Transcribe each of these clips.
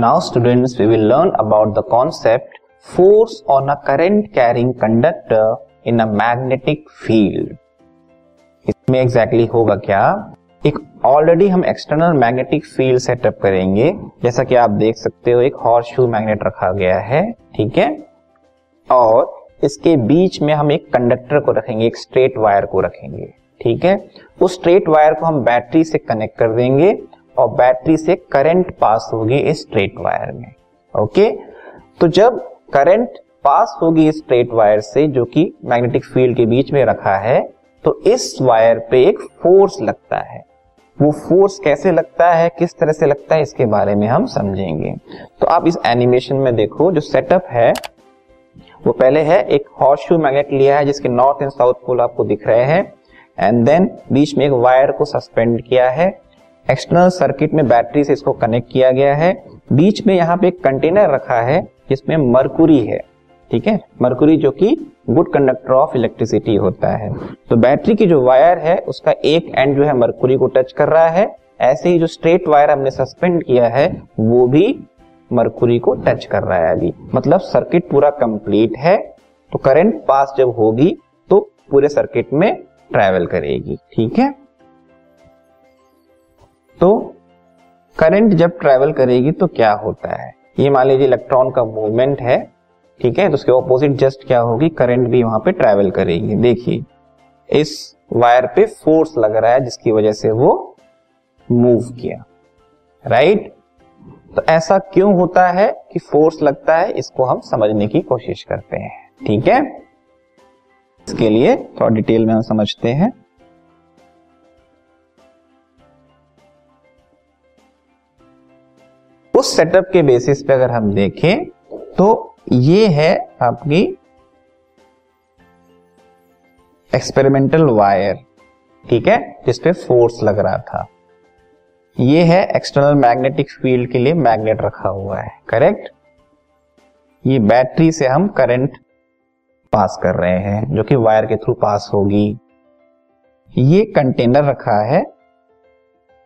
Now, students, we will learn about the concept force on a current carrying conductor in a magnetic field. इसमें exactly exactly होगा क्या? एक already हम external magnetic field setup करेंगे। जैसा कि आप देख सकते हो, एक हॉर्स शू मैग्नेट रखा गया है, ठीक है? और इसके बीच में हम एक कंडक्टर को रखेंगे, एक स्ट्रेट वायर को रखेंगे, ठीक है? उस स्ट्रेट वायर को हम बैटरी से कनेक्ट कर देंगे। और बैटरी से करंट पास होगी इस स्ट्रेट वायर में, ओके? तो जब करंट पास होगी इस स्ट्रेट वायर से, जो कि मैग्नेटिक फ़ील्ड के बीच में रखा है तो इस वायर पे एक फोर्स लगता है। वो फोर्स कैसे लगता है, किस तरह से लगता है, इसके बारे में हम समझेंगे। तो आप इस एनिमेशन में देखो, जो सेटअप है, वो पहले है, एक हॉर्स शू मैग्नेट लिया है, जिसके नॉर्थ एंड साउथ पोल आपको दिख रहे हैं, एंड देन बीच में एक वायर को सस्पेंड किया है एक्सटर्नल सर्किट में बैटरी से इसको कनेक्ट किया गया है। बीच में यहाँ पे एक कंटेनर रखा है, जिसमें मरकुरी है, ठीक है? मरकुरी जो कि गुड कंडक्टर ऑफ़ इलेक्ट्रिसिटी होता है। तो बैटरी की जो वायर है, उसका एक एंड जो है मरकुरी को टच कर रहा है। ऐसे ही जो स्ट्रेट वायर हमने सस्पेंड किया है, वो भी मरकुरी को टच कर रहा है अभी। मतलब सर्किट पूरा कंप्लीट है तो करंट पास जब होगी तो पूरे सर्किट में ट्रेवल करेगी, ठीक है? तो करंट जब ट्रेवल करेगी तो क्या होता है? ये मान लीजिए इलेक्ट्रॉन का मूवमेंट है, ठीक है? तो उसके ऑपोजिट जस्ट क्या होगी? करंट भी वहाँ पे ट्रेवल करेगी। देखिए, इस वायर पे फोर्स लग रहा है, जिसकी वजह से वो मूव किया। राइट तो ऐसा क्यों होता है कि फोर्स लगता है? इसको हम समझने की कोशिश करते हैं। ठीक है? इसके लिए थोड़ा डिटेल में हम समझते हैं। उस सेटअप के बेसिस पे अगर हम देखें तो ये है आपकी एक्सपेरिमेंटल वायर ठीक है? जिसपे फोर्स लग रहा था। ये है एक्सटर्नल मैग्नेटिक फ़ील्ड के लिए मैग्नेट रखा हुआ है करेक्ट ये बैटरी से हम करंट पास कर रहे हैं, जो कि वायर के थ्रू पास होगी। ये कंटेनर रखा है,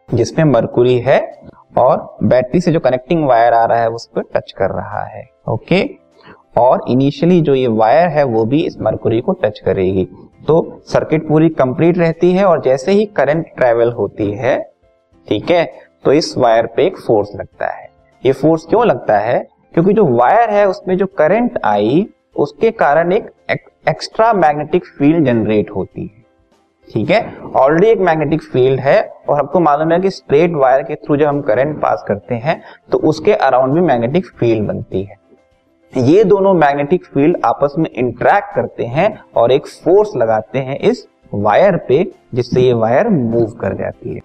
जिसमें मरकुरी है और बैटरी से जो कनेक्टिंग वायर आ रहा है उस पर टच कर रहा है ओके और इनिशियली जो ये वायर है, वो भी इस मरकुरी को टच करेगी। तो सर्किट पूरी कंप्लीट रहती है और जैसे ही करंट ट्रेवल होती है, ठीक है? तो इस वायर पे एक फोर्स लगता है। ये फोर्स क्यों लगता है? क्योंकि जो वायर है, उसमें जो करंट आई, उसके कारण एक एक्स्ट्रा मैग्नेटिक फ़ील्ड जनरेट होती है। ठीक है? ऑलरेडी एक मैग्नेटिक फ़ील्ड है और हमको मालूम है कि स्ट्रेट वायर के थ्रू जब हम करंट पास करते हैं तो उसके अराउंड भी मैग्नेटिक फ़ील्ड बनती है। ये दोनों मैग्नेटिक फ़ील्ड आपस में इंटरेक्ट करते हैं और एक फोर्स लगाते हैं इस वायर पे, जिससे ये वायर मूव कर जाती है।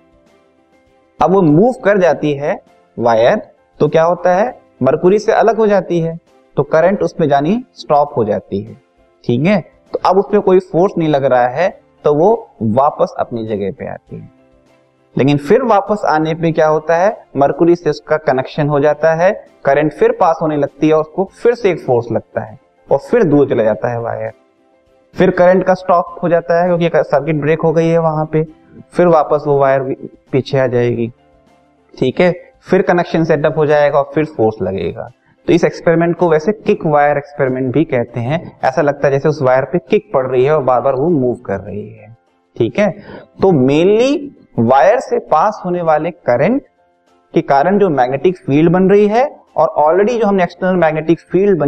अब वो मूव कर जाती है वायर तो क्या होता है? मरकुरी से अलग हो जाती है तो करंट उसमें जानी स्टॉप हो जाती है। ठीक है? तो अब उसमें कोई फोर्स नहीं लग रहा है तो वो वापस अपनी जगह पे आती है। लेकिन फिर वापस आने पे क्या होता है? मरकुरी से उसका कनेक्शन हो जाता है करंट फिर पास होने लगती है, उसको फिर से एक फोर्स लगता है, और फिर दूर चला जाता है वायर फिर करंट का स्टॉप हो जाता है, क्योंकि सर्किट ब्रेक हो गई है वहाँ पे, फिर वापस वो वायर पीछे आ जाएगी। ठीक है? फिर कनेक्शन सेटअप हो जाएगा और फिर फोर्स लगेगा। तो इस एक्सपेरिमेंट को वैसे किक वायर एक्सपेरिमेंट भी कहते हैं। ऐसा लगता है जैसे उस वायर पे किक पड़ रही है और बार बार वो मूव कर रही है। ठीक है? तो मेनली वायर से पास होने वाले करंट के कारण जो मैग्नेटिक फ़ील्ड बन रही है और ऑलरेडी जो हमने एक्सटर्नल मैग्नेटिक फ़ील्ड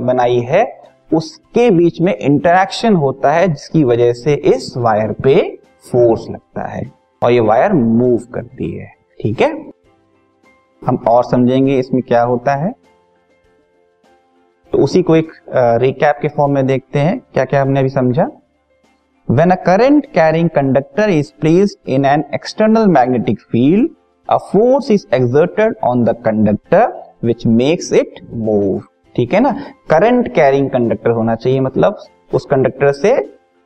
बनाई है, उसके बीच में इंटरेक्शन होता है, जिसकी वजह से इस वायर पे फोर्स लगता है और ये वायर मूव करती है। ठीक है? हम और समझेंगे इसमें क्या होता है। तो उसी को एक रिकैप के फॉर्म में देखते हैं। क्या क्या हमने अभी समझा? When a current carrying conductor is placed in an external magnetic field a force is exerted on the conductor which makes it move ठीक है ना? करंट कैरिंग कंडक्टर होना चाहिए मतलब उस कंडक्टर से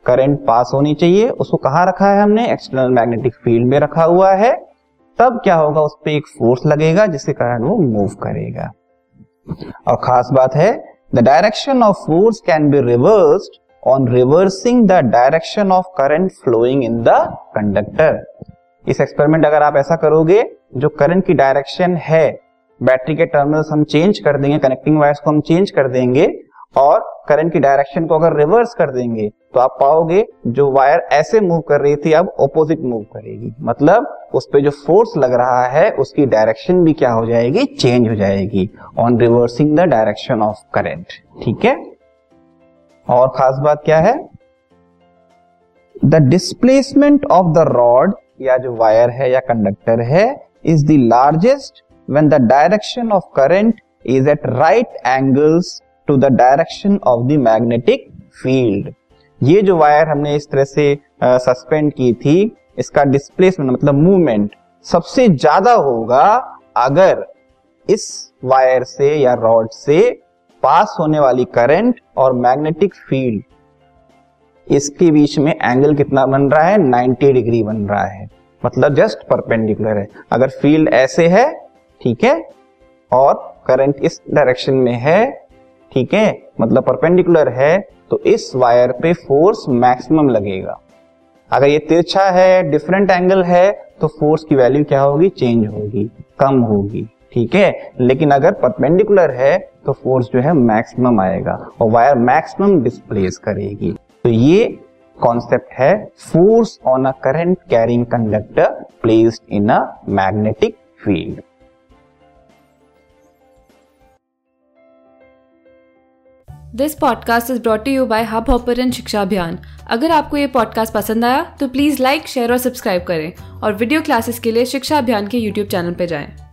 करंट पास होनी चाहिए। उसको कहा रखा है हमने? एक्सटर्नल मैग्नेटिक फ़ील्ड में रखा हुआ है। तब क्या होगा? उस पर एक फोर्स लगेगा, जिसके कारण वो मूव करेगा। और खास बात है the direction of force can be reversed on reversing the direction of current flowing in the conductor इस एक्सपेरिमेंट अगर आप ऐसा करोगे, जो करंट की डायरेक्शन है बैटरी के टर्मिनल्स हम चेंज कर देंगे कनेक्टिंग वायर्स को हम चेंज कर देंगे, और करंट की डायरेक्शन को अगर रिवर्स कर देंगे तो आप पाओगे जो वायर ऐसे मूव कर रही थी, अब ऑपोजिट मूव करेगी। मतलब उस पर जो फोर्स लग रहा है, उसकी डायरेक्शन भी क्या हो जाएगी चेंज हो जाएगी on reversing the direction of current ठीक है? और खास बात क्या है? The displacement of the rod या जो वायर है या कंडक्टर है is the largest when the direction of current is at right angles to the direction of the magnetic field ये जो वायर हमने इस तरह से सस्पेंड की थी, इसका डिस्प्लेसमेंट मतलब मूवमेंट सबसे ज़्यादा होगा अगर इस वायर से या रॉड से पास होने वाली करंट और मैग्नेटिक फ़ील्ड, इसके बीच में एंगल कितना बन रहा है? 90 डिग्री बन रहा है। मतलब जस्ट परपेंडिकुलर है। अगर फ़ील्ड ऐसे है, ठीक है? और करंट इस डायरेक्शन में है, ठीक है? मतलब परपेंडिकुलर है तो इस वायर पे फोर्स मैक्सिमम लगेगा। अगर ये तिरछा है डिफरेंट एंगल है तो फोर्स की वैल्यू क्या होगी? चेंज होगी, कम होगी। ठीक है? लेकिन अगर परपेंडिकुलर है तो फोर्स जो है मैक्सिमम आएगा और वायर मैक्सिमम डिस्प्लेस करेगी। तो ये कॉन्सेप्ट है force on a current carrying conductor placed in a magnetic field this podcast is brought you by Hub Hopper शिक्षा अभियान अगर आपको ये पॉडकास्ट पसंद आया तो प्लीज़ लाइक शेयर और सब्सक्राइब करें। और वीडियो क्लासेस के लिए शिक्षा अभियान के यूट्यूब चैनल पर जाएँ।